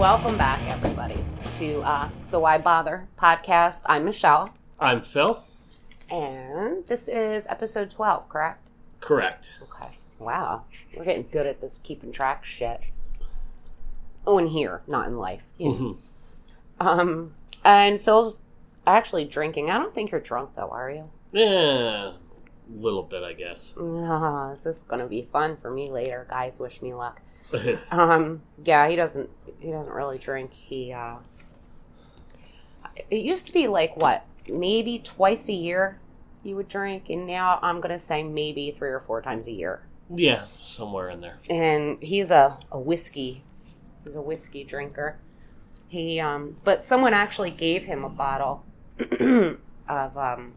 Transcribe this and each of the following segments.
Welcome back, everybody, to uh, the Why Bother podcast. I'm Michelle, I'm Phil. and this is episode 12, correct? Correct. Okay. Wow. We're getting good at this keeping track shit. Oh, in here, not in life. know. Mhm. Um, and Phil's actually drinking. I don't think you're drunk, though, are you? Yeah, a little bit, I guess. No, this is gonna be fun for me later. Guys, wish me luck. Um, yeah, he doesn't. He doesn't really drink. He. uh It used to be like what, maybe twice a year, you would drink, and now I'm gonna say maybe three or four times a year. yeah, somewhere in there. And he's a a whiskey. He's a whiskey drinker. He um, but someone actually gave him a bottle of um,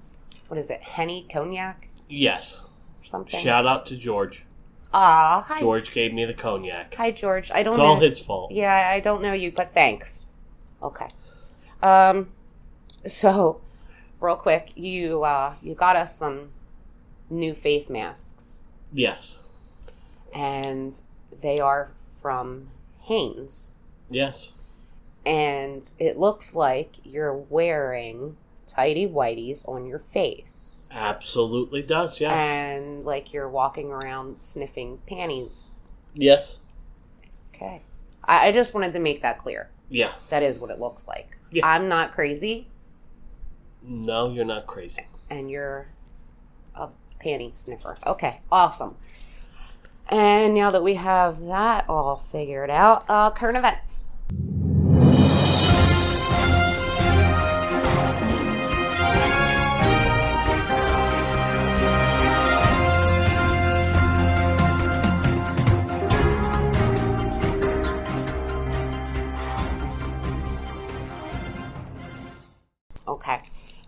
what is it, Henny cognac Yes. something. Shout out to George. Ah, hi, George gave me the cognac. Hi, George. I don't It's know. all his fault. Yeah, I don't know you, but thanks. Okay. Um, so, real quick, you uh, you got us some new face masks, Yes. and they are from Hanes, Yes. and it looks like you're wearing tidy whities on your face, Absolutely does. Yes. and like you're walking around sniffing panties. yes. Okay. I, I just wanted to make that clear. Yeah. That is what it looks like. Yeah. I'm not crazy, No, you're not crazy. and you're a panty sniffer. Okay, awesome. And now that we have that all figured out, uh, current events.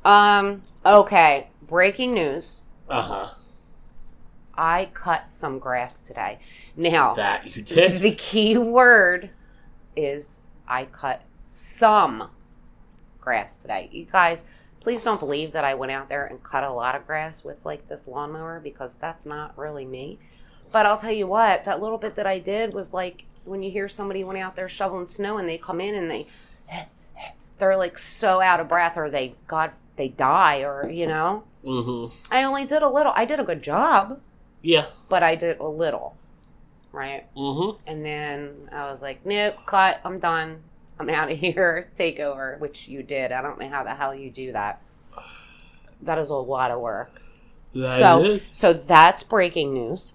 Um, okay. Breaking news. Uh huh. I cut some grass today. Now, That you did. the key word is I cut some grass today. You guys, please don't believe that I went out there and cut a lot of grass with like this lawnmower because that's not really me. But I'll tell you what, that little bit that I did was like when you hear somebody went out there shoveling snow and they come in and they they're like so out of breath or they god they die or you know. mm-hmm. I only did a little. I did a good job, Yeah. but I did a little. Right? Mm-hmm. And then I was like, nope, cut. I'm done. I'm out of here. Take over, which you did. I don't know how the hell you do that. That is a lot of work. That so, is. so that's breaking news.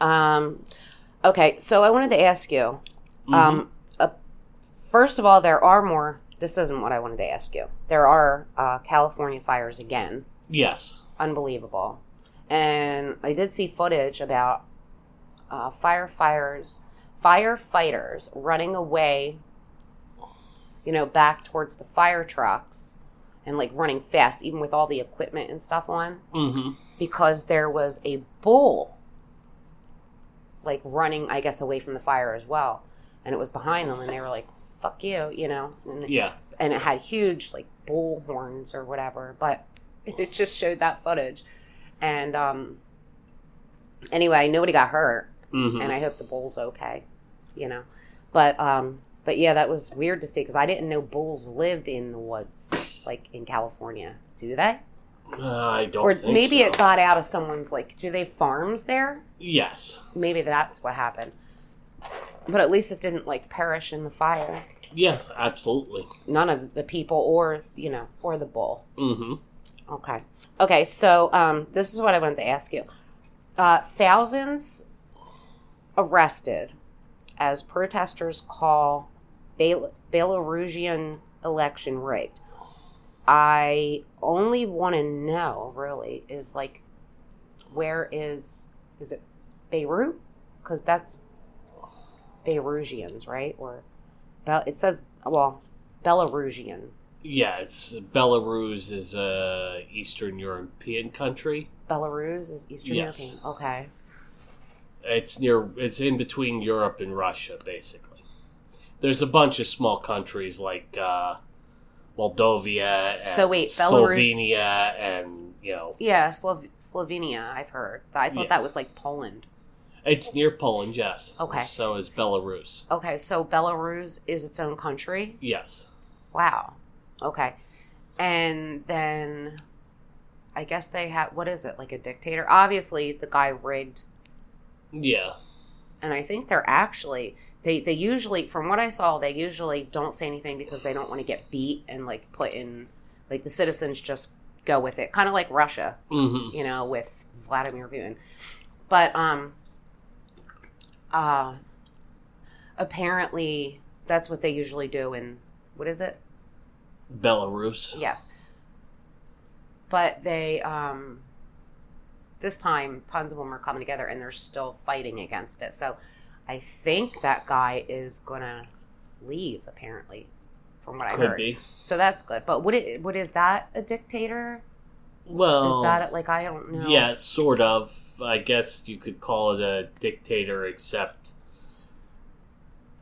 Um, okay, so I wanted to ask you. Mm-hmm. Um, uh, first of all, there are more. This isn't what I wanted to ask you. There are uh, California fires again Yes. unbelievable. And I did see footage about uh, firefighters, firefighters running away, you know, back towards the fire trucks, and like running fast, even with all the equipment and stuff on, Mm-hmm. because there was a bull, like running, I guess, away from the fire as well, and it was behind them, and they were like, "Fuck you," you know, and Yeah. and it had huge like bull horns or whatever but it just showed that footage and um anyway nobody got hurt Mm-hmm. and i hope the bull's okay you know but um but yeah that was weird to see because i didn't know bulls lived in the woods like in california do they I don't or maybe so. it got out of someone's like do they farms there Yes. maybe that's what happened but at least it didn't like perish in the fire Yeah. Absolutely. none of the people or you know or the bull Mm-hmm. Okay. Okay, so um, this is what I wanted to ask you. Uh, thousands arrested as protesters call Bel- Belarusian election rigged. I only want to know, really, is like, where is is it Beirut? Because that's Belarusians, right? Or Bel- it says well, Belarusian. Yeah. It's Belarus is a Eastern European country. Belarus is Eastern Yes. European. Okay. It's near. It's in between Europe and Russia, basically. There's a bunch of small countries like uh, Moldova So wait, Belarus- Slovenia, and you know, Yeah, Slo- Slovenia. I've heard. I thought Yeah. that was like Poland. It's near Poland, yes. Okay. So is Belarus. Okay, so Belarus is its own country. Yes. Wow. Okay. And then I guess they have what is it? Like a dictator? Obviously the guy rigged Yeah. and I think they're actually they they usually from what I saw they usually don't say anything because they don't want to get beat and like put in like the citizens just go with it. Kind of like Russia, hmm you know, with Vladimir Putin. But um uh apparently that's what they usually do in what is it? Belarus. Yes. But they um this time tons of them are coming together and they're still fighting against it. So I think that guy is gonna leave apparently from what I Could heard. be. So that's good. But what it what is that a dictator? Well, is that like I don't know. yeah, sort of. I guess you could call it a dictator, except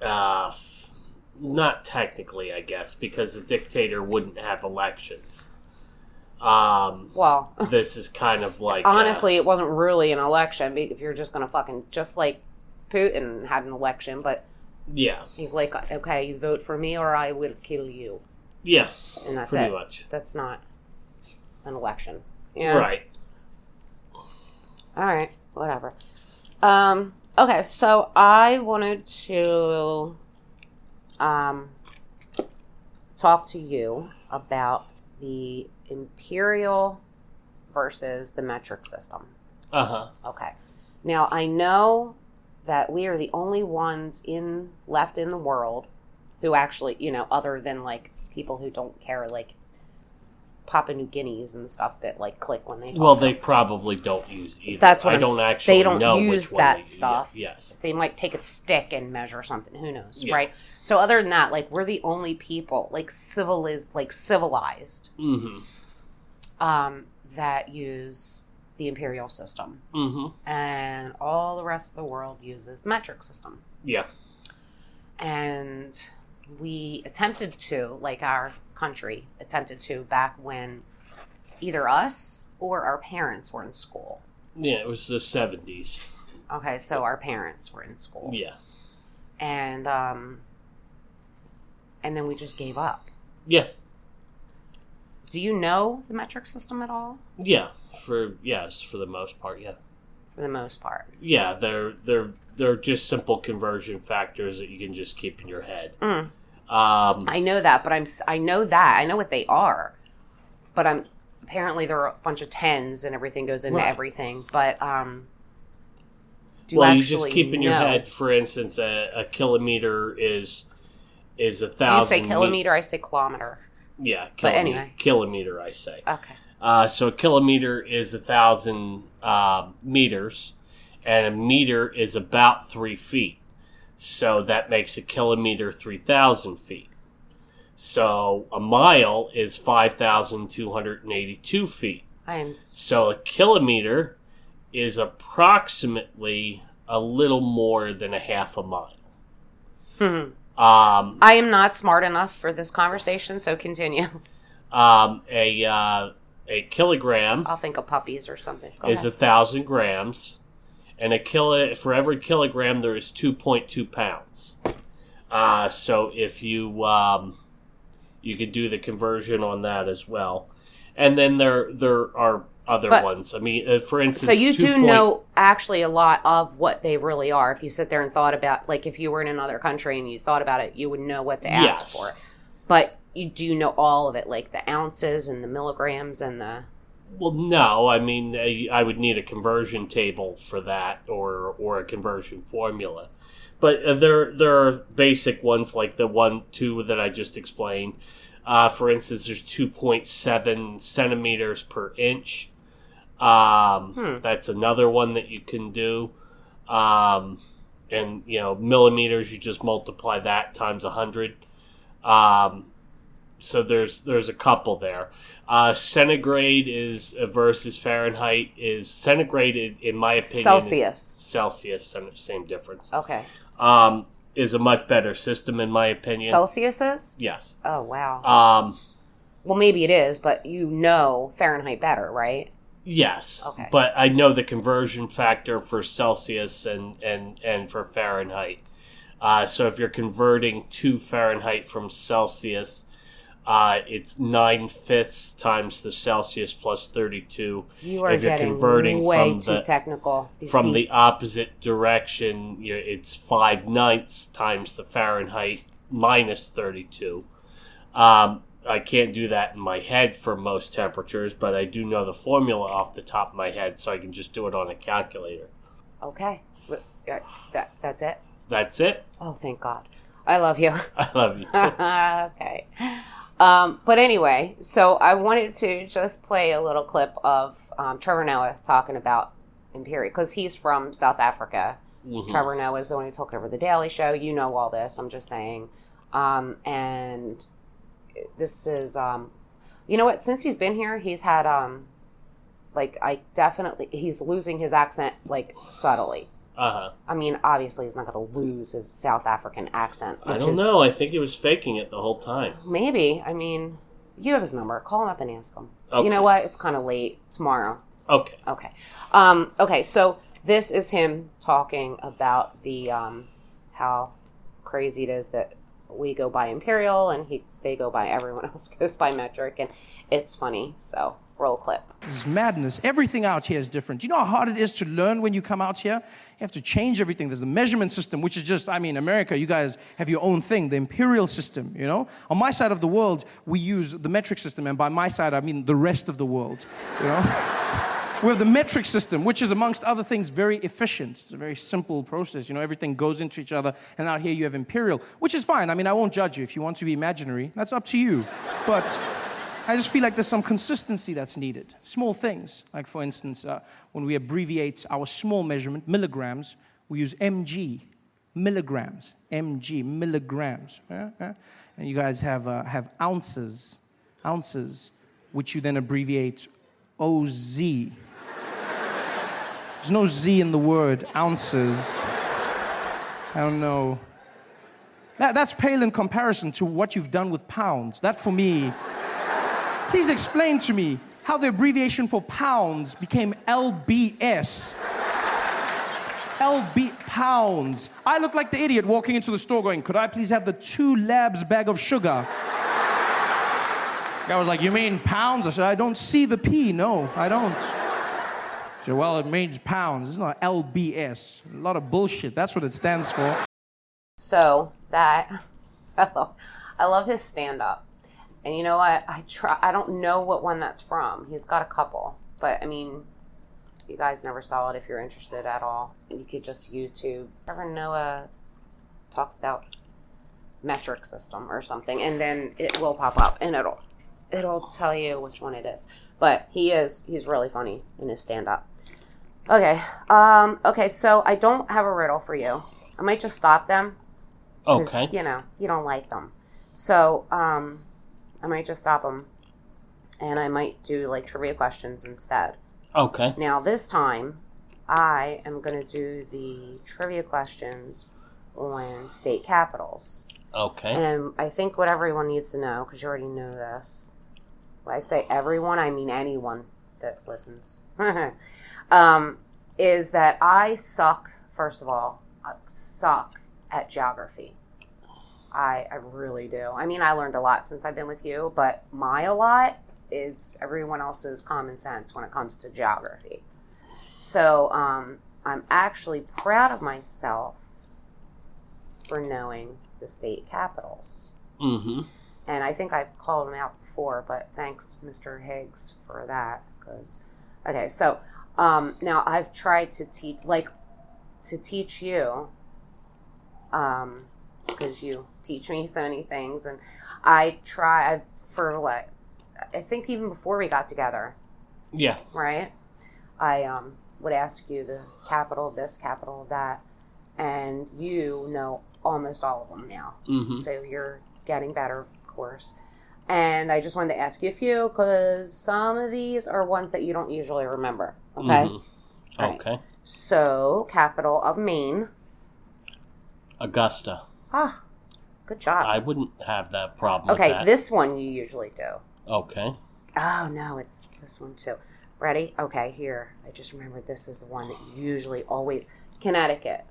uh, not technically, I guess, because a dictator wouldn't have elections. Um, Well, this is kind of like uh, honestly, it wasn't really an election if you're just gonna fucking just like Putin had an election, but yeah, he's like, okay, you vote for me or I will kill you, yeah, and that's pretty it. much. That's not an election. Yeah. Right. All right. Whatever. Um. Okay. So I wanted to um talk to you about the imperial versus the metric system. Uh huh. Okay. Now I know that we are the only ones in left in the world who actually, you know, other than like people who don't care, like Papua New Guineas and stuff that like click when they. Well, they them. probably don't use either. That's what I I'm don't s- actually they don't know use that use. stuff. Yes. they might take a stick and measure something. Who knows, Yeah. right? So other than that, like we're the only people like civilized, like civilized, Mm-hmm. um, that use the imperial system, Mm-hmm. and all the rest of the world uses the metric system. Yeah. and we attempted to like our country attempted to back when either us or our parents were in school Yeah. It was the seventies. okay so our parents were in school Yeah. and um and then we just gave up Yeah. do you know the metric system at all Yeah. For yes, for the most part, yeah. for the most part Yeah, they're they're they're just simple conversion factors that you can just keep in your head. Mm. Um, i know that but i'm i know that i know what they are but i'm apparently there are a bunch of tens and everything goes into Right. everything but um do well, you just keep in your head, for instance, a, a kilometer is is a You thousand. say me- kilometer, I say kilometer. yeah, But anyway. kilometer. I say. Okay. Uh, so a kilometer is a thousand uh, meters, and a meter is about three feet. So that makes a kilometer three thousand feet. So a mile is five thousand two hundred and eighty-two feet. I am So a kilometer is approximately a little more than a half a mile. Hmm. Um, I am not smart enough for this conversation, so continue. um, a uh, a kilogram I'll think of puppies or something. Go is a thousand grams, and a kilo for every kilogram there is two point two pounds. Uh, so if you um, you could do the conversion on that as well, and then there there are other But- ones. I mean, uh, for instance, so you do point- know actually a lot of what they really are. If you sit there and thought about, like, if you were in another country and you thought about it, you would know what to ask Yes. for. But you do know all of it, like the ounces and the milligrams and the. Well, no. I mean, I, I would need a conversion table for that, or or a conversion formula. But uh, there there are basic ones like the one two that I just explained. Uh, for instance, there's two point seven centimeters per inch. Um, Hmm. That's another one that you can do. Um, and you know, millimeters, you just multiply that times a hundred. Um, so there's there's a couple there. Uh, centigrade is uh, versus Fahrenheit is centigrade in, my opinion Celsius. Celsius same- same difference. Okay. Um, is a much better system in my opinion. Celsius is? yes. Oh, wow. Um, well, maybe it is, but you know Fahrenheit better, right? Yes. Okay. But I know the conversion factor for Celsius and and and for Fahrenheit. Uh, so if you're converting to Fahrenheit from Celsius, uh, it's nine fifths times the Celsius plus thirty two. You are If you're getting converting way from too the- technical. These From peop- the opposite direction, you it's five ninths times the Fahrenheit minus thirty two. Um, I can't do that in my head for most temperatures, but I do know the formula off the top of my head, so I can just do it on a calculator. Okay. That, that's it? That's it. Oh, thank God. I love you. I love you too. okay. Um, but anyway, so I wanted to just play a little clip of um, Trevor Noah talking about Imperial because he's from South Africa. Mhm. Trevor Noah is the one who took over the Daily Show. You know all this. I'm just saying. Um, and this is, um, you know what? Since he's been here, he's had, um, like, I definitely, he's losing his accent, like, subtly. Uh-huh. I mean, obviously, he's not going to lose his South African accent. I don't is- know. I think he was faking it the whole time. Maybe. I mean, you have his number. Call him up and ask him. Okay. You know what? It's kind of late. Tomorrow. Okay. Okay. Um, okay. So this is him talking about the um, how crazy it is that we go by imperial and he they go by everyone else goes by metric and it's funny. So roll clip. This is madness. Everything out here is different. Do you know how hard it is to learn when you come out here? You have to change everything. There's the measurement system, which is just, I mean, America, you guys have your own thing, the imperial system, you know? On my side of the world, we use the metric system, and by my side, I mean the rest of the world, you know? we have the metric system, which is, amongst other things, very efficient. It's a very simple process. You know, everything goes into each other, and out here you have imperial, which is fine. I mean, I won't judge you. If you want to be imaginary, that's up to you. But I just feel like there's some consistency that's needed. Small things, like for instance, uh, when we abbreviate our small measurement, milligrams, we use mg, milligrams, mg, milligrams. yeah, yeah. And you guys have, uh, have ounces, ounces, which you then abbreviate oz. There's no z in the word ounces. I don't know. That, that's pale in comparison to what you've done with pounds. That for me, Please explain to me how the abbreviation for pounds became LBS. LB pounds. I look like the idiot walking into the store going, Could I please have the two labs bag of sugar? Guy was like, You mean pounds? I said, I don't see the P. No, I don't. Said, Well, it means pounds. It's not LBS. A lot of bullshit. That's what it stands for. So that I love, I love his stand up. And you know what? I try I don't know what one that's from. He's got a couple. But I mean, you guys never saw it if you're interested at all. You could just YouTube. Trevor Noah talks about metric system or something and then it will pop up and it'll it'll tell you which one it is. But he is he's really funny in his stand up. Okay. Um okay, so I don't have a riddle for you. I might just stop them. Okay. You know, you don't like them. So, um, I might just stop them and I might do like trivia questions instead. Okay. Now, this time, I am going to do the trivia questions on state capitals. Okay. And I think what everyone needs to know, because you already know this, when I say everyone, I mean anyone that listens, um, is that I suck, first of all, I suck at geography. I, I really do. I mean, I learned a lot since I've been with you, but my a lot is everyone else's common sense when it comes to geography. So um, I'm actually proud of myself for knowing the state capitals. Mm-hmm. And I think I've called them out before, but thanks, Mr. Higgs, for that. Because, okay, so um, now I've tried to teach, like, to teach you, um, because you teach me so many things, and I try I, for what I think even before we got together, Yeah. right? I um, would ask you the capital of this, capital of that, and you know almost all of them now. Mm-hmm. So you're getting better, of course. And I just wanted to ask you a few because some of these are ones that you don't usually remember. Okay. Mhm. Right. Okay. So, capital of Maine. Augusta. Ah, good job. I wouldn't have that problem. okay, this one you usually do. Okay. Oh, no, it's this one too. Ready? Okay, here. I just remembered this is the one that usually always Connecticut.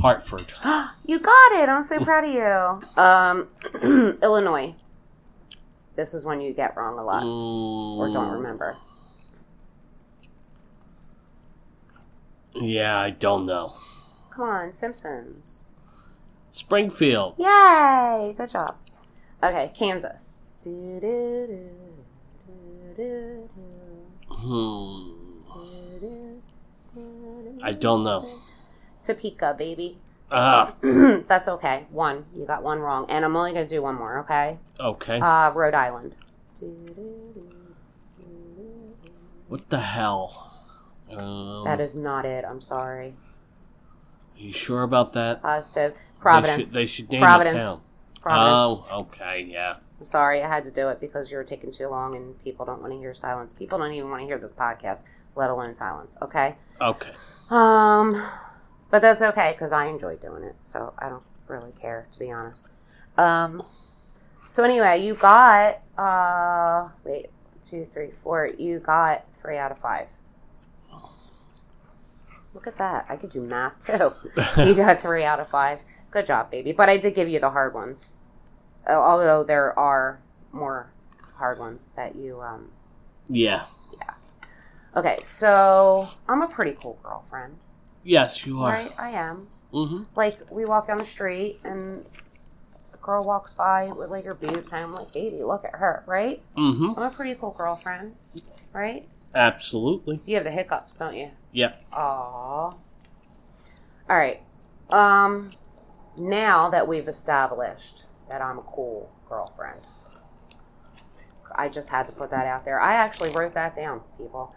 Hartford. You got it. I'm so proud of you. Um, Illinois. This is one you get wrong a lot or don't Mm, remember. Yeah, I don't know. Come on, Simpsons. Springfield. Yay! Good job. Okay, Kansas. Hmm. I don't know. Topeka, baby. Ah, That's okay. One. You got one wrong. And I'm only going to do one more, okay? okay. Uh, Rhode Island. what the hell? Um, That is not it. I'm sorry. you sure about that? Positive. Providence. they should name Providence. the town. Providence. Oh, okay, yeah. I'm sorry, I had to do it because you're taking too long and people don't want to hear silence. People don't even want to hear this podcast, let alone silence, okay? Okay. Um, but that's okay because I enjoy doing it, so I don't really care, to be honest. Um, so anyway, you got, uh, wait, two, three, four, you got three out of five. Look at that. I could do math too. you got three out of five. Good job, baby. But I did give you the hard ones. Uh, Although there are more hard ones that you, um, yeah. Yeah. okay, so I'm a pretty cool girlfriend, Yes, you are. right? I am. Mm-hmm. Like, we walk down the street and a girl walks by with like her boobs, and I'm like, baby, look at her, right? Mm-hmm. I'm a pretty cool girlfriend, right? Absolutely. You have the hiccups, don't you? Yep. Aww. All right. Um, now that we've established that I'm a cool girlfriend, I just had to put that out there. I actually wrote that down, people.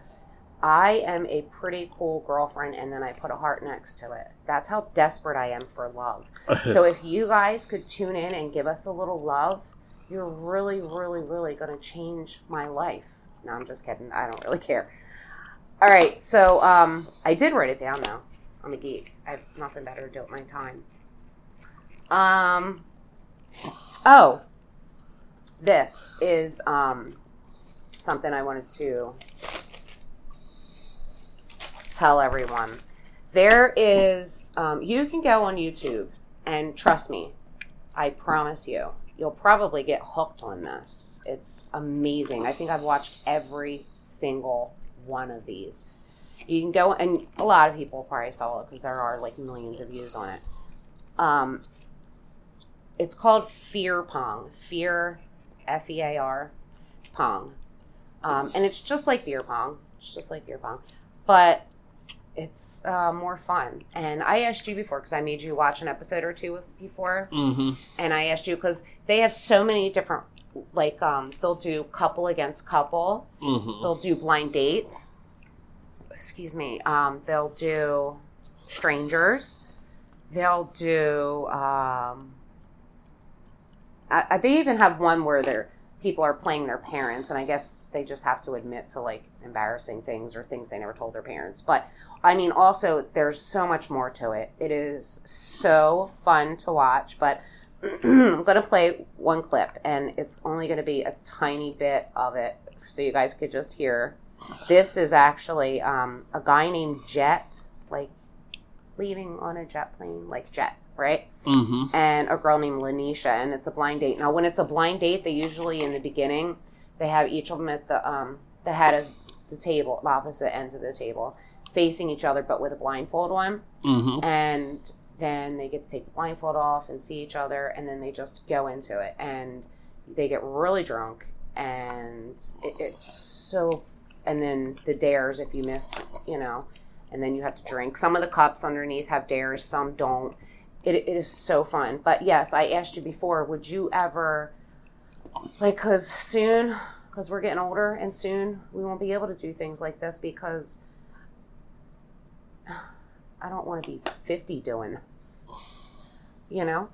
I am a pretty cool girlfriend, and then I put a heart next to it. That's how desperate I am for love. so if you guys could tune in and give us a little love, you're really, really, really going to change my life. No, I'm just kidding. I don't really care. All right, so um, I did write it down though. I'm a geek. I have nothing better to do with my time. Um. Oh, this is um something I wanted to tell everyone. There is um, you can go on YouTube and trust me, I promise you, you'll probably get hooked on this. It's amazing. I think I've watched every single one of these. You can go, and a lot of people probably saw it because there are like millions of views on it. Um, it's called Fear Pong. Fear, F E A R, Pong. Um, and it's just like beer pong. It's just like beer pong. But it's uh, more fun. And I asked you before because I made you watch an episode or two before Mm-hmm. and I asked you because they have so many different like um they'll do couple against couple Mm-hmm. they'll do blind dates excuse me um they'll do strangers they'll do um I, I- they even have one where they're people are playing their parents and i guess they just have to admit to like embarrassing things or things they never told their parents. But i mean also there's so much more to it. It is so fun to watch but i'm going to play one clip and it's only going to be a tiny bit of it so you guys could just hear. This is actually um, a guy named jet like leaving on a jet plane like jet right Mm-hmm. and a girl named Lanisha, and it's a blind date. Now, when it's a blind date, they usually in the beginning they have each of them at the um the head of the table, the opposite ends of the table, facing each other, but with a blindfold on, Mm-hmm. and then they get to take the blindfold off and see each other, and then they just go into it, and they get really drunk, and it, it's so. And then the dares, if you miss, you know, and then you have to drink. Some of the cups underneath have dares, some don't it, it is so fun. But yes, I asked you before, would you ever, like, because soon, because we're getting older and soon we won't be able to do things like this because I don't want to be 50 doing this. You know?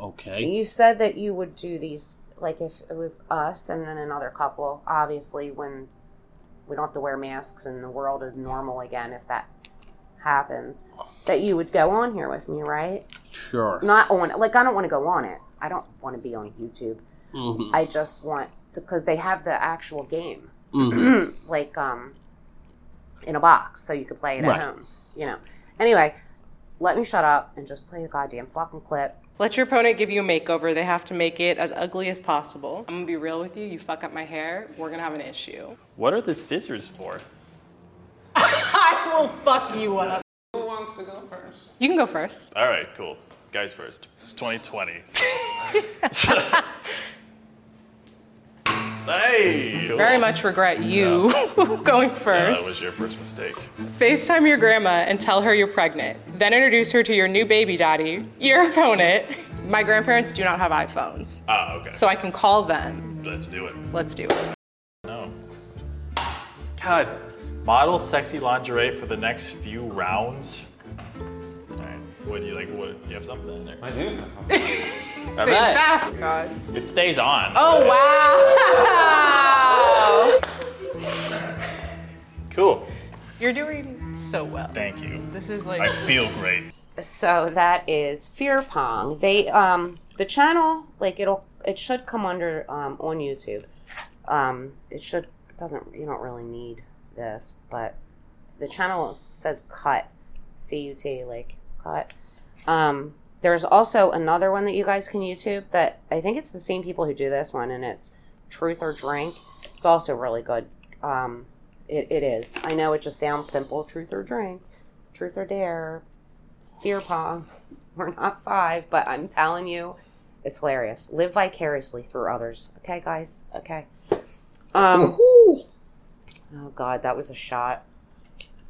Okay. You said that you would do these, like, if it was us and then another couple, obviously, when we don't have to wear masks and the world is normal again, if that happens, that you would go on here with me, right? Sure. not on like I don't want to go on it. I don't want to be on YouTube. Mm-hmm. I just want to because they have the actual game. like um, in a box, so you could play it Right. at home. You know. Anyway, let me shut up and just play the goddamn fucking clip. Let your opponent give you a makeover. They have to make it as ugly as possible. I'm gonna be real with you. You fuck up my hair, we're gonna have an issue. What are the scissors for? I will fuck you up. Who wants to go first? You can go first. All right, cool. Guys first. It's 2020. hey! Very much regret you going Yeah, that first. was your first mistake. FaceTime your grandma and tell her you're pregnant. Then introduce her to your new baby daddy, your opponent. My grandparents do not have iPhones, Ah, okay. so I can call them. Let's do it. Let's do it. No. God, model sexy lingerie for the next few rounds. All right. What do you like? What do you have something in there? I do. All Say right. fast. God. It stays on. Oh wow! Cool. You're doing so well. Thank you. This is like I feel great. So that is Fear Pong. They um the channel like it'll it should come under um on YouTube. Um it should it doesn't you don't really need this, but the channel says cut C U T like cut. Um there's also another one that you guys can YouTube that I think it's the same people who do this one and it's Truth or Drink. It's also really good. Um it, it is. I know it just sounds simple, truth or drink, truth or dare, fear pong. We're not five, but I'm telling you, it's hilarious. Live vicariously through others. Okay, guys? Okay. Um Oh god, that was a shot.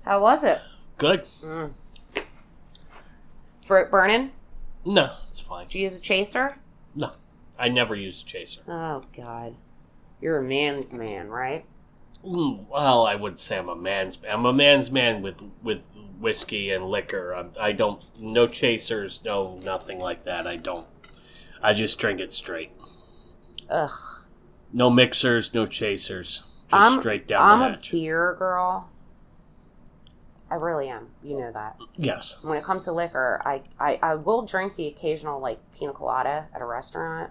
How was it? Good. Fruit burning? No, it's fine. Did you use a chaser? No, I never used a chaser. Oh god. You're a man's man, right? Mm, well, I would say I'm a man's. I'm a man's man with with whiskey and liquor. I'm, I don't no chasers, no nothing like that. I don't. I just drink it straight. Ugh. No mixers, no chasers. Just I'm straight down I'm the a hatch. beer girl. I really am. You know that. yes. when it comes to liquor, I, I, I will drink the occasional like pina colada at a restaurant.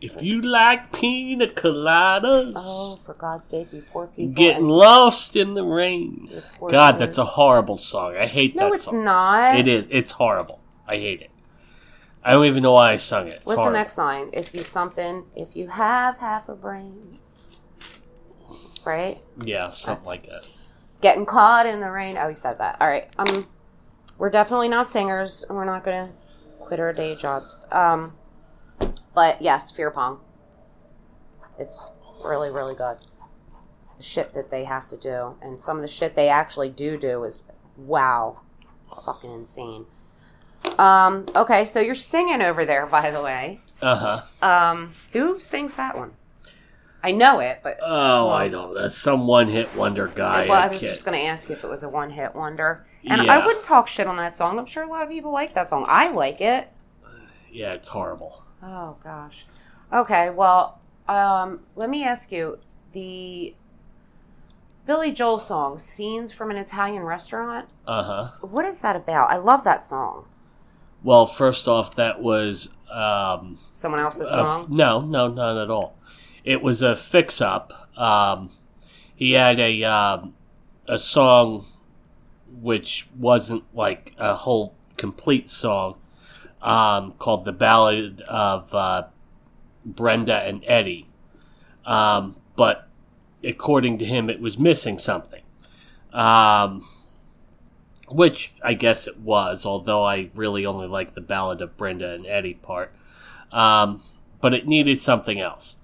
If you like pina coladas, Oh, for God's sake, you poor people! getting and- lost in the rain. God, that's a horrible song. I hate no, that No, it's song. not. It is. It's horrible. I hate it. I don't even know why I sung it. It's What's horrible. the next line? If you something, if you have half a brain, right? Yeah, something like that. Getting caught in the rain. Oh, you said that. All right. Um, we're definitely not singers, and we're not gonna quit our day jobs. Um, but yes, fear pong. It's really, really good. The shit that they have to do, and some of the shit they actually do do is wow, fucking insane. Um, okay, so you're singing over there, by the way. Uh huh. Um, who sings that one? I know it, but Oh, I don't know. Some one hit wonder guy. well, I I was can't- just going to ask you if it was a one hit wonder. And Yeah. I wouldn't talk shit on that song. I'm sure a lot of people like that song. I like it. Yeah, it's horrible. Oh gosh. Okay, well, um, let me ask you the Billy Joel song "Scenes from an Italian Restaurant." Uh huh. What is that about? I love that song. Well, first off, that was um, Someone else's song. no, no, not at all. It was a fix up. Um, he had a um, a song which wasn't like a whole complete song um, called "The Ballad of uh, Brenda and Eddie," um, but according to him, it was missing something. Um, which I guess it was, although I really only like the Ballad of Brenda and Eddie part. Um, but it needed something else.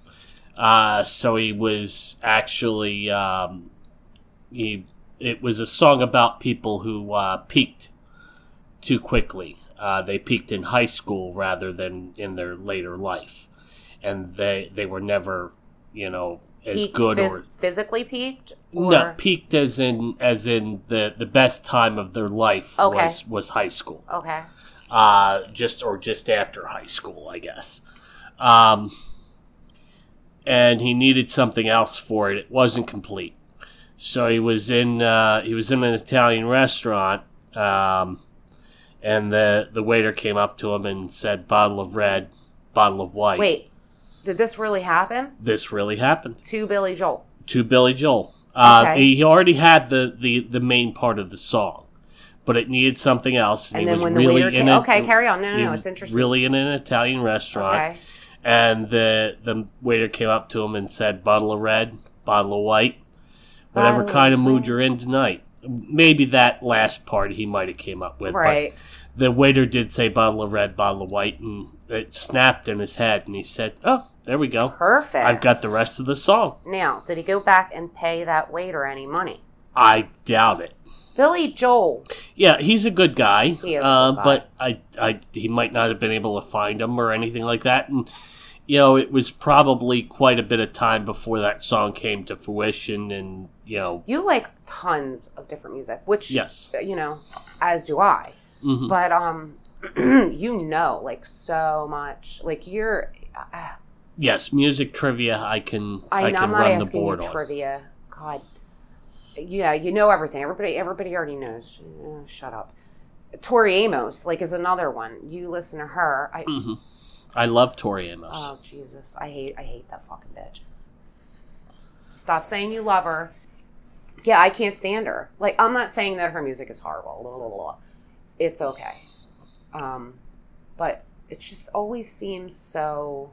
Uh, so he was actually um, he. It was a song about people who uh, peaked too quickly. Uh, they peaked in high school rather than in their later life, and they they were never, you know, as Peaked good phys- or physically peaked. Or, no peaked as in as in the the best time of their life Okay. was was high school Okay. uh just or just after high school i guess um and he needed something else for it it wasn't complete so he was in uh he was in an italian restaurant um and the the waiter came up to him and said bottle of red bottle of white Wait, did this really happen this really happened to Billy Joel? to Billy Joel. Uh, Okay. He already had the, the, the main part of the song, but it needed something else. And he then was when the really waiter in came- a- okay, carry on. No, no, no, it's interesting. Really in an Italian restaurant, Okay. And the the waiter came up to him and said, "Bottle of red, bottle of white, whatever Bottle kind of mood red. you're in tonight." Maybe that last part he might have came up with, Right. the waiter did say bottle of red, bottle of white, and it snapped in his head, and he said, "Oh, there we go. Perfect. I've got the rest of the song." Now, did he go back and pay that waiter any money? I doubt it. Billy Joel. Yeah, he's a good guy. He is uh, good guy. But I, I, he might not have been able to find him or anything like that. And you know, it was probably quite a bit of time before that song came to fruition. And you know, You like tons of different music, which Yes. you know, as do I. Mhm. But um, you know, like so much. Like you're. Uh, yes, music trivia. I can, I, I, can I'm not run the asking you board on. trivia. God. Yeah, you know everything. Everybody, everybody already knows. Uh, shut up. Tori Amos, like, is another one. You listen to her. I, I love Tori Amos. Oh Jesus, I hate I hate that fucking bitch. Stop saying you love her. Yeah, I can't stand her. Like I'm not saying that her music is horrible. Blah, blah, blah. It's okay. Um, but it just always seems so.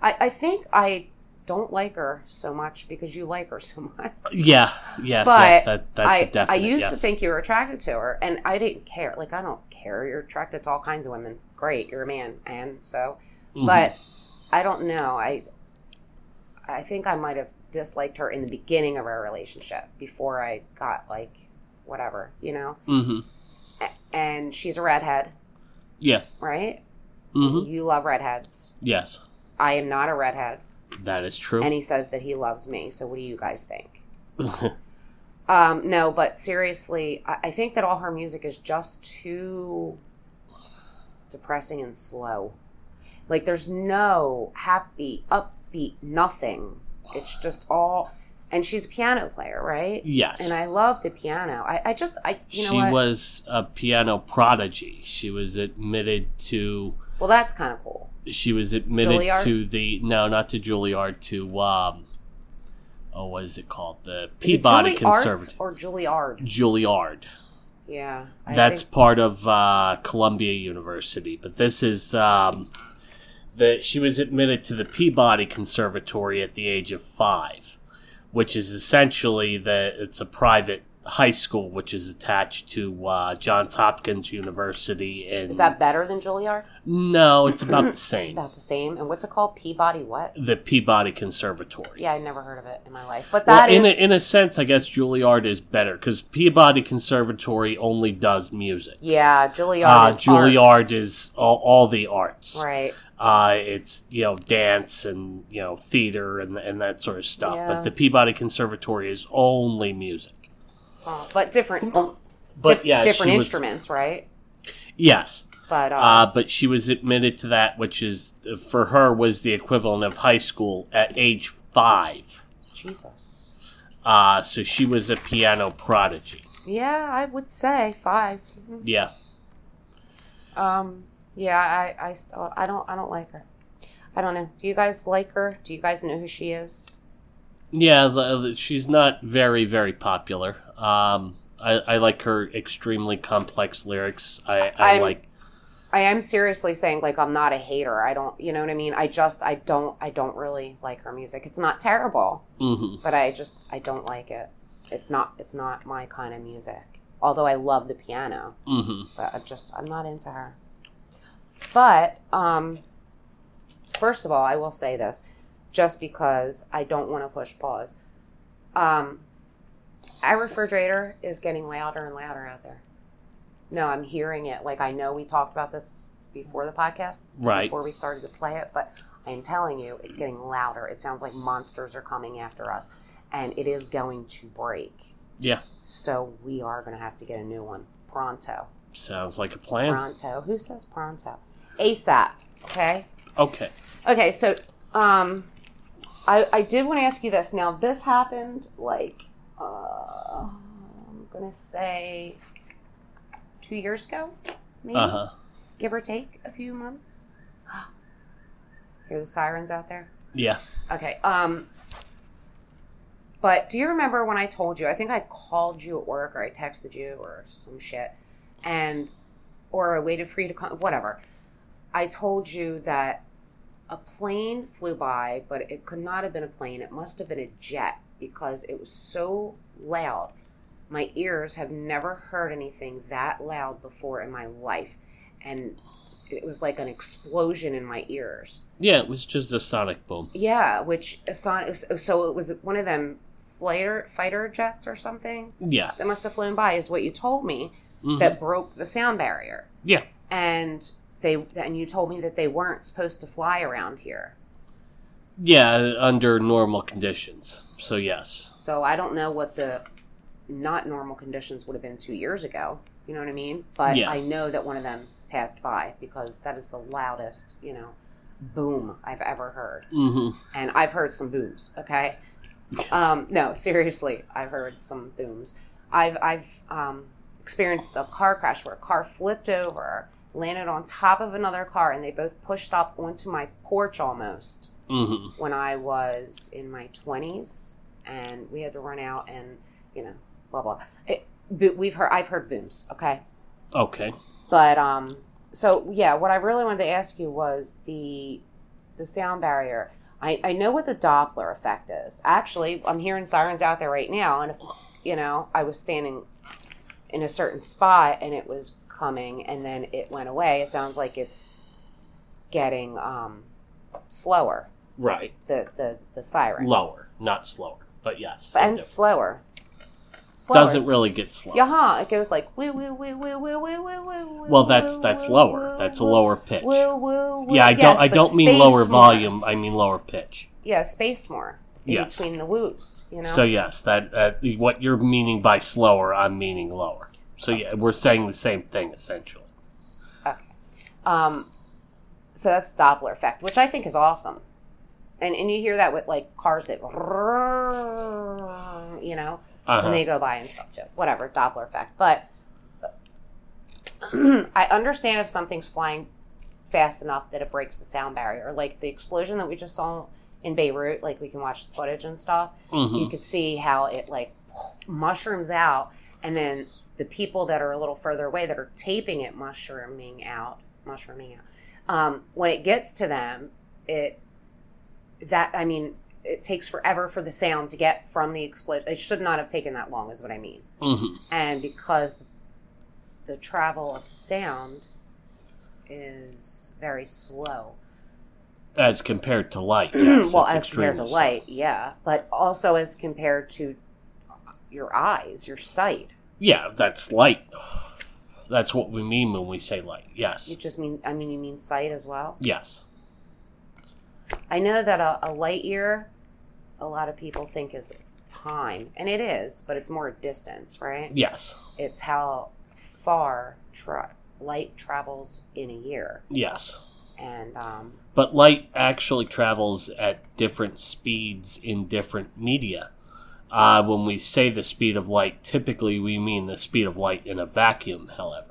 I I think I don't like her so much because you like her so much. yeah, yeah. But yeah, that, that's I, a definite. I used to think you were attracted to her, and I didn't care. Like I don't You're attracted to all kinds of women. Great, you're a man, and so. Mm-hmm. But I don't know. I I think I might have disliked her in the beginning of our relationship before I got like whatever, you know. hmm A- And she's a redhead, Yeah. right? hmm You love redheads. Yes, I am not a redhead, that is true. and he says that he loves me. So what do you guys think? Um, no, but seriously, I, I think that all her music is just too depressing and slow. Like, there's no happy, upbeat, nothing. It's just all. And she's a piano player, right? yes. And I love the piano. I, I just, I, you know she what? was a piano prodigy. She was admitted to. well, that's kind of cool. She was admitted Juilliard? to the no, not to Juilliard, to um, oh, what is it called? The Peabody Conservatory. or Juilliard? Juilliard. Yeah, I That's think- part of uh, Columbia University, but this is um, the she was admitted to the Peabody Conservatory at the age of five, which is essentially that it's a private high school which is attached to uh, Johns Hopkins University. In is that better than Juilliard? no, it's about the same. About the same. And what's it called? Peabody what? The Peabody Conservatory. Yeah, I never heard of it in my life. But Well, that is in a, in a sense, I guess Juilliard is better because Peabody Conservatory only does music. yeah, Juilliard. Uh, is Juilliard arts. is all, all the arts. right. Uh, it's you know dance and you know theater and and that sort of stuff. Yeah. But the Peabody Conservatory is only music. Oh, but different, But dif- yeah, different she was- instruments, right? yes, But uh, uh, but she was admitted to that, which is for her was the equivalent of high school at age five. Jesus. Uh, so she was a piano prodigy. Yeah, I would say five. Yeah. Um, yeah, I, I, still, I don't, I don't like her. I don't know. Do you guys like her? Do you guys know who she is? Yeah, she's not very, very popular. Um, I, I like her extremely complex lyrics. I, I I'm- like. I am seriously saying like I'm not a hater. I don't, you know what I mean. I just, I don't, I don't really like her music. It's not terrible, hmm but I just, I don't like it. It's not, it's not my kind of music. Although I love the piano, hmm but I just, I'm not into her. But, um, first of all, I will say this, just because I don't want to push pause. Um, our refrigerator is getting louder and louder out there. No, I'm hearing it. Like I know we talked about this before the podcast, Right. Before we started to play it, but I am telling you, it's getting louder. It sounds like monsters are coming after us, and it is going to break. Yeah, So we are going to have to get a new one pronto. sounds like a plan. Pronto. Who says pronto? ASAP. Okay. Okay. Okay. So, um, I I did want to ask you this. Now this happened like uh, I'm gonna say two years ago, maybe Uh huh. give or take a few months. Hear the sirens out there? Yeah. Okay. Um but do you remember when I told you? I think I called you at work or I texted you or some shit, and or I waited for you to come. Whatever. I told you that a plane flew by, but it could not have been a plane. It must have been a jet because it was so loud. My ears have never heard anything that loud before in my life, and it was like an explosion in my ears. Yeah, it was just a sonic boom. Yeah, which a son, so it was one of them fighter fighter jets or something Yeah. that must have flown by, is what you told me Mhm. that broke the sound barrier, Yeah. and they and you told me that they weren't supposed to fly around here. Yeah, under normal conditions. So yes. So I don't know what the not normal conditions would have been two years ago. You know what I mean? But Yeah. I know that one of them passed by because that is the loudest, you know, boom I've ever heard. Mm-hmm. and I've heard some booms. Okay, um, no, seriously, I've heard some booms. I've I've um, experienced a car crash where a car flipped over, landed on top of another car, and they both pushed up onto my porch almost Mm-hmm. when I was in my twenties, and we had to run out and you know blah blah. It, but we've heard I've heard booms. Okay, Okay. but um, so yeah, what I really wanted to ask you was the the sound barrier. I, I know what the Doppler effect is. Actually, I'm hearing sirens out there right now, and if you know, I was standing in a certain spot and it was coming, and then it went away. It sounds like it's getting um, slower. Right. The the the siren. Lower, not slower, but yes. And slower. slower. Doesn't really get slow. Yeah, huh. It goes like woo woo woo woo woo woo woo. Well, that's that's lower. That's a lower pitch. Woo woo. woo. Yeah, I don't I don't mean lower more. volume. I mean lower pitch. Yeah, spaced more in yes. between the woos. You know. So yes, that uh, what you're meaning by slower, I'm meaning lower. So yeah, we're saying the same thing essentially. Okay. Um, so that's Doppler effect, which I think is awesome. And and you hear that with like cars that, you know, Uh-huh. when they go by and stuff too. Whatever Doppler effect, but I understand if something's flying fast enough that it breaks the sound barrier, like the explosion that we just saw in Beirut. Like we can watch the footage and stuff. Mhm. You could see how it like mushrooms out, and then the people that are a little further away that are taping it mushrooming out, mushrooming out. Um, when it gets to them, it that I mean, it takes forever for the sound to get from the explosion. It should not have taken that long, is what I mean. Mhm. And because the travel of sound is very slow, As compared to light, yes, well, as compared to extremely slow. light, yeah, but also as compared to your eyes, your sight. Yeah, that's light. That's what we mean when we say light. Yes. You just mean, I mean, you mean sight as well. Yes. I know that a, a light year, a lot of people think is time, and it is, but it's more distance, right? Yes. It's how far tra- light travels in a year, Yes. and um, But light actually travels at different speeds in different media. Uh, when we say the speed of light, typically we mean the speed of light in a vacuum, however.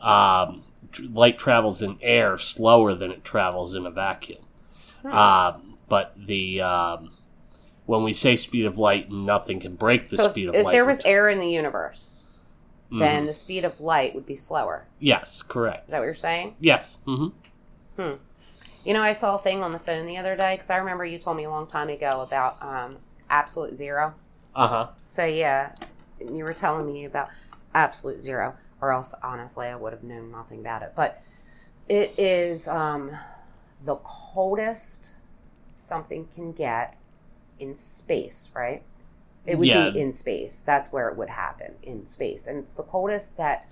Um, light travels in air slower than it travels in a vacuum. Um, but the um, when we say speed of light, nothing can break the so if, speed of if light. If there was air in the universe, Mhm. then the speed of light would be slower. yes, correct. Is that what you're saying? Yes. hmm You know, I saw a thing on the phone the other day because I remember you told me a long time ago about um, absolute zero. Uh huh. So yeah, you were telling me about absolute zero, or else honestly I would have known nothing about it. But it is um, the coldest something can get in space, right? It would Yeah. be in space. That's where it would happen in space, and it's the coldest that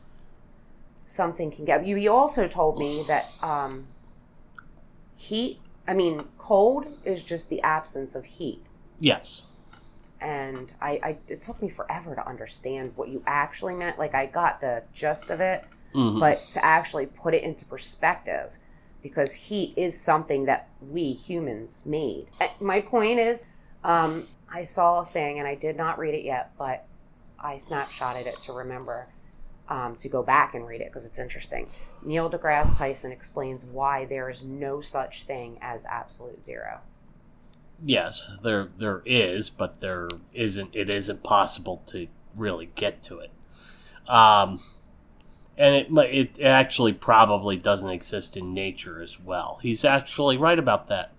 something can get. You, you also told me that um, heat. I mean, cold is just the absence of heat Yes. and I, I it took me forever to understand what you actually meant. Like I got the gist of it, Mhm. but to actually put it into perspective, because heat is something that we humans made. Uh, My point is, um, I saw a thing and I did not read it yet, but I snapshotted it to remember um, to go back and read it because it's interesting. Neil deGrasse Tyson explains why there is no such thing as absolute zero. Yes, there there is, but there isn't. It isn't possible to really get to it. Um, and it it actually probably doesn't exist in nature as well. He's actually right about that.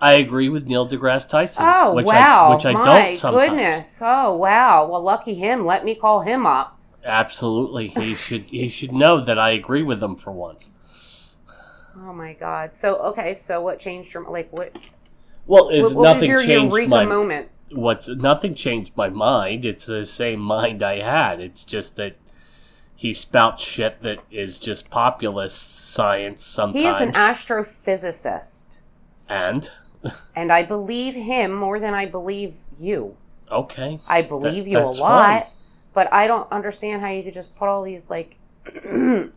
I agree with Neil deGrasse Tyson. Oh which wow! I, which I My don't sometimes. goodness! Oh wow! Well, lucky him. Let me call him up. Absolutely, he should he should know that I agree with him for once. Oh my god! So okay, so what changed your like what? Well, it's What, what nothing your changed eureka my moment? what's nothing changed my mind. It's the same mind I had. It's just that he spouts shit that is just populist science sometimes. He is an astrophysicist, and and I believe him more than I believe you. okay, I believe That- you a lot, fine. but I don't understand how you could just put all these like.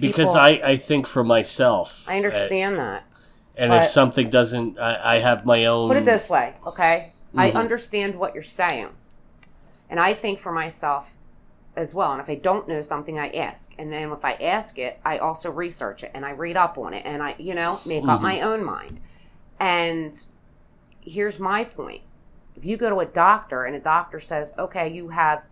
because I I think for myself. I understand that. Uh, and if something doesn't, I, I have my own. Put it this way, okay? I Mm-hmm. understand what you're saying. And I think for myself as well. And if I don't know something, I ask. And then if I ask it, I also research it and I read up on it and I, you know, make up my Mm-hmm. own mind. And here's my point. If you go to a doctor and a doctor says, okay, you have,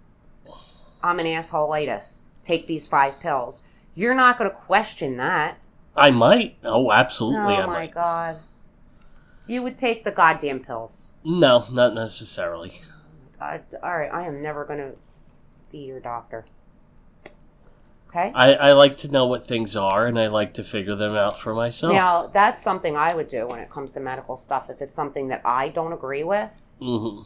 I'm an asshole," assholeitis, take these five pills, you're not going to question that. I might. Oh, absolutely, Oh I my might. God. You would take the goddamn pills. No, not necessarily. I, all right, I am never going to be your doctor. Okay? I, I like to know what things are, and I like to figure them out for myself. Now, that's something I would do when it comes to medical stuff if it's something that I don't agree with. hmm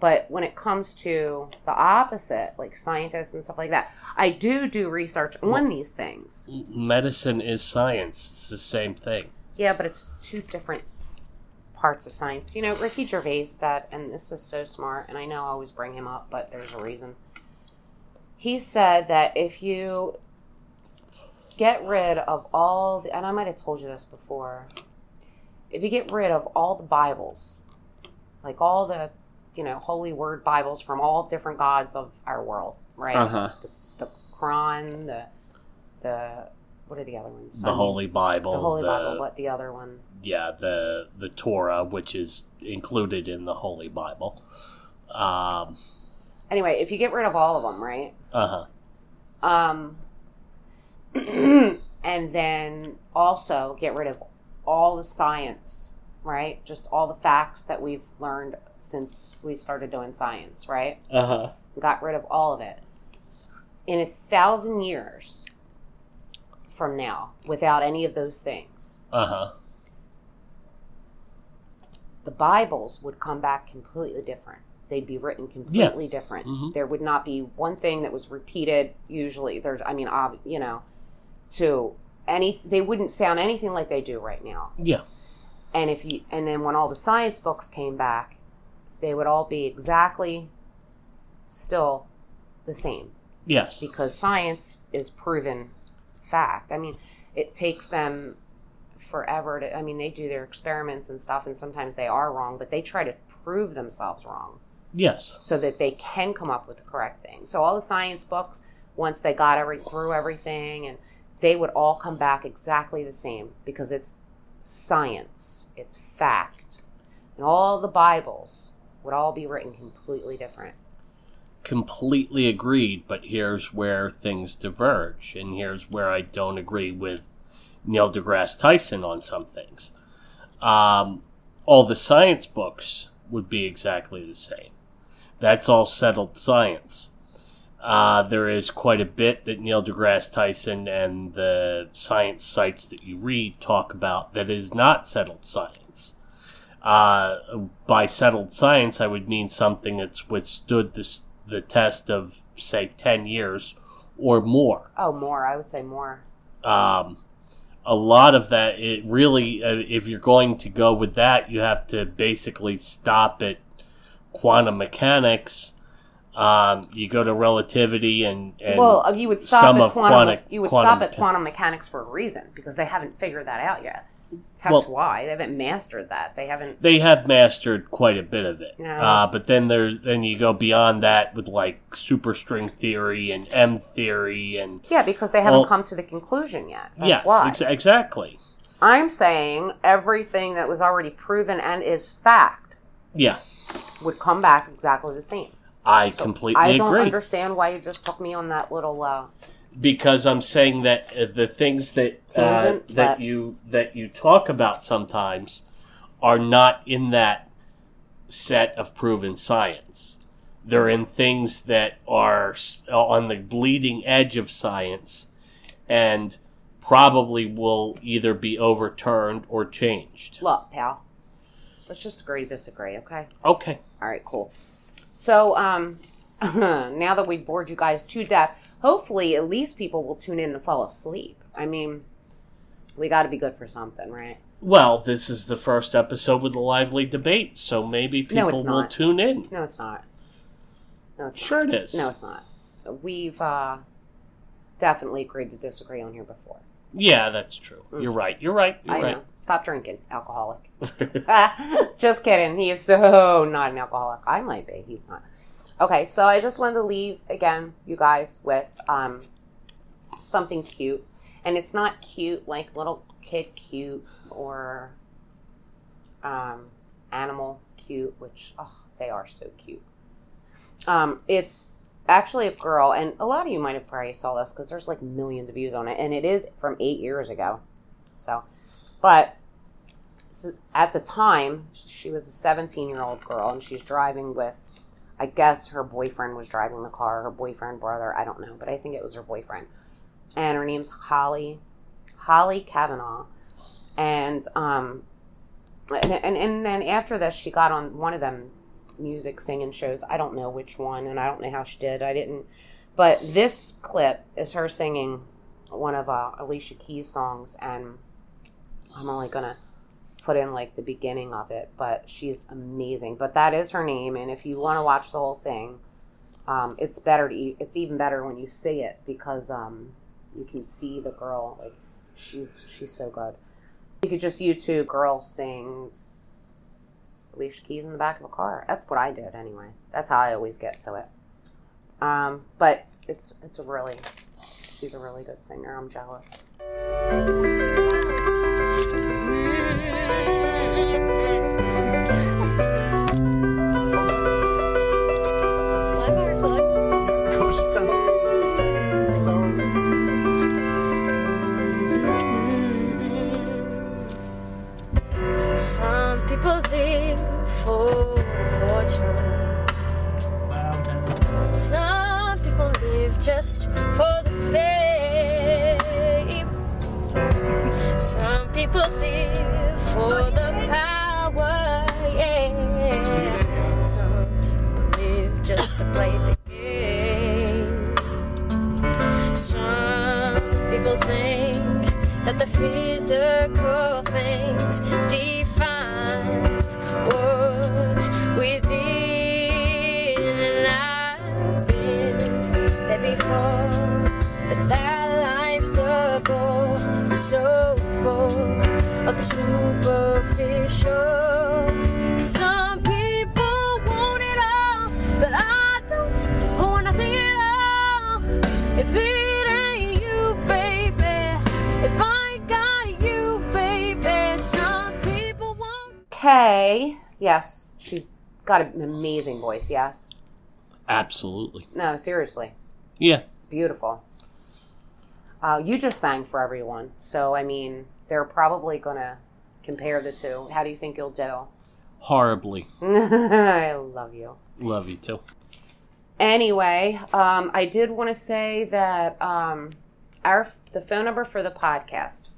But when it comes to the opposite, like scientists and stuff like that, I do do research on these things. Medicine is science. It's the same thing. Yeah, but it's two different parts of science. You know, Ricky Gervais said, and this is so smart, and I know I always bring him up, but there's a reason. He said that if you get rid of all the, and I might have told you this before, if you get rid of all the Bibles, like all the, you know, holy word Bibles from all different gods of our world, right? Uh-huh. The, the Quran, the, the, what are the other ones? The Holy Bible. The Holy the- Bible, What the other one. yeah, the the Torah, which is included in the Holy Bible. Um, Anyway, if you get rid of all of them, right? uh huh. Um, and then also get rid of all the science, right? Just all the facts that we've learned since we started doing science, right? Uh huh. Got rid of all of it. In a thousand years from now, without any of those things, Uh huh. the Bibles would come back completely different. They'd be written completely different. Mhm. There would not be one thing that was repeated. Usually, there's, I mean, ob- you know, to any, they wouldn't sound anything like they do right now. Yeah. And if you, and then when all the science books came back, they would all be exactly still the same Yes. because science is proven fact. I mean, it takes them forever to, I mean, they do their experiments and stuff, and sometimes they are wrong, but they try to prove themselves wrong Yes. so that they can come up with the correct thing. So all the science books, once they got every through everything, and they would all come back exactly the same because it's science, it's fact, and all the Bibles would all be written completely different. Completely agreed, but here's where things diverge, and here's where I don't agree with Neil deGrasse Tyson on some things. Um, all the science books would be exactly the same. That's all settled science. Uh, there is quite a bit that Neil deGrasse Tyson and the science sites that you read talk about that is not settled science. Uh, by settled science, I would mean something that's withstood this, the test of, say, 10 years or more. Oh, more, I would say more. Um, a lot of that, it really, uh, if you're going to go with that, you have to basically stop at quantum mechanics. Um, you go to relativity and, and well, uh, you would stop at quantum. quantum- you would quantum stop at quantum mechanics for a reason because they haven't figured that out yet. That's Well- why they haven't mastered that. They haven't. they have mastered quite a bit of it. Yeah. Uh, but then there's then you go beyond that with like superstring theory and M theory and Yeah, because they haven't Well- come to the conclusion yet. That's yes, why. ex- exactly. I'm saying everything that was already proven and is fact Yeah, would come back exactly the same. I completely I don't agree. understand why you just took me on that little. Uh, because I'm saying that uh, the things that uh, that but- you that you talk about sometimes are not in that set of proven science. They're in things that are on the bleeding edge of science, and probably will either be overturned or changed. look, pal. Let's just agree to disagree, okay? Okay. All right, cool. So, um, now that we've bored you guys to death, hopefully at least people will tune in and fall asleep. I mean, we got to be good for something, right? Well, this is the first episode with a lively debate, so maybe people it's will tune in. No, it's not. No, it's Sure, it not. is. No, it's not. We've uh, definitely agreed to disagree on here before. Yeah, that's true. You're right. You're right. You're I right. know. Stop drinking, alcoholic. just kidding. He is so not an alcoholic. I might be. He's not. Okay, so I just wanted to leave again, you guys, with um, something cute, and it's not cute like little kid cute or um, animal cute, which oh, they are so cute. Um, it's actually a girl, and a lot of you might have probably saw this because there's like millions of views on it, and it is from eight years ago. So, but at the time, she was a 17 year old girl, and she's driving with, I guess her boyfriend was driving the car, her boyfriend, brother, I don't know, but I think it was her boyfriend. And her name's Holly, Holly Kavanaugh. And, um, and, and, and then after this, she got on one of them music singing shows. I don't know which one, and I don't know how she did. I didn't. But this clip is her singing one of uh, Alicia Keys' songs, and I'm only gonna put in like the beginning of it. But she's amazing. But that is her name, and if you want to watch the whole thing, um, it's better to. e- It's even better when you see it because um, you can see the girl. Like she's she's so good. You could just YouTube girl sings Alicia Keys in the back of a car. That's what I did anyway. That's how I always get to it. Um, but it's it's a really she's a really good singer. I'm jealous. Some got an amazing voice. Yes, Absolutely. no, seriously, Yeah. it's beautiful. Uh, you just sang for everyone, so I mean, they're probably gonna compare the two. How do you think you'll do? Horribly. I love you. Love you too. Anyway, um, I did want to say that um, our the phone number for the podcast.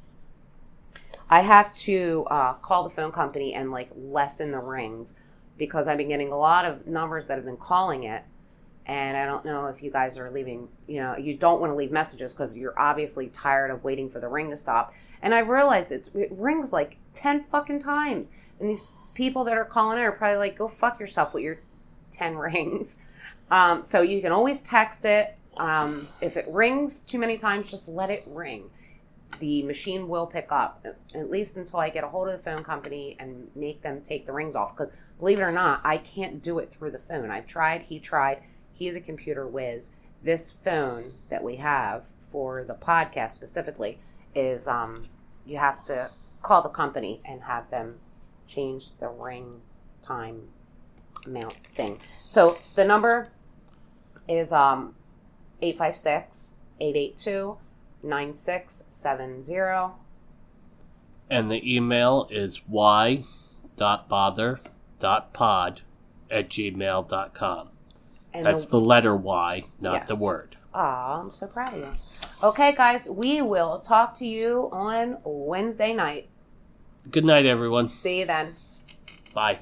I have to uh, call the phone company and like lessen the rings because I've been getting a lot of numbers that have been calling it, and I don't know if you guys are leaving. You know, you don't want to leave messages because you're obviously tired of waiting for the ring to stop. And I've realized it rings like ten fucking times, and these people that are calling in are probably like, "Go fuck yourself with your ten rings." Um, so you can always text it. Um, if it rings too many times, just let it ring. The machine will pick up, at least until I get a hold of the phone company and make them take the rings off. Because believe it or not, I can't do it through the phone. I've tried, he tried. He's a computer whiz. This phone that we have for the podcast specifically is um, you have to call the company and have them change the ring time amount thing. So the number is um 856 882 9670. And the email is y.bother.pod at gmail.com. And That's the letter Y, not Yeah. the word. Aw, I'm so proud of you. Okay, guys, we will talk to you on Wednesday night. Good night, everyone. See you then. Bye.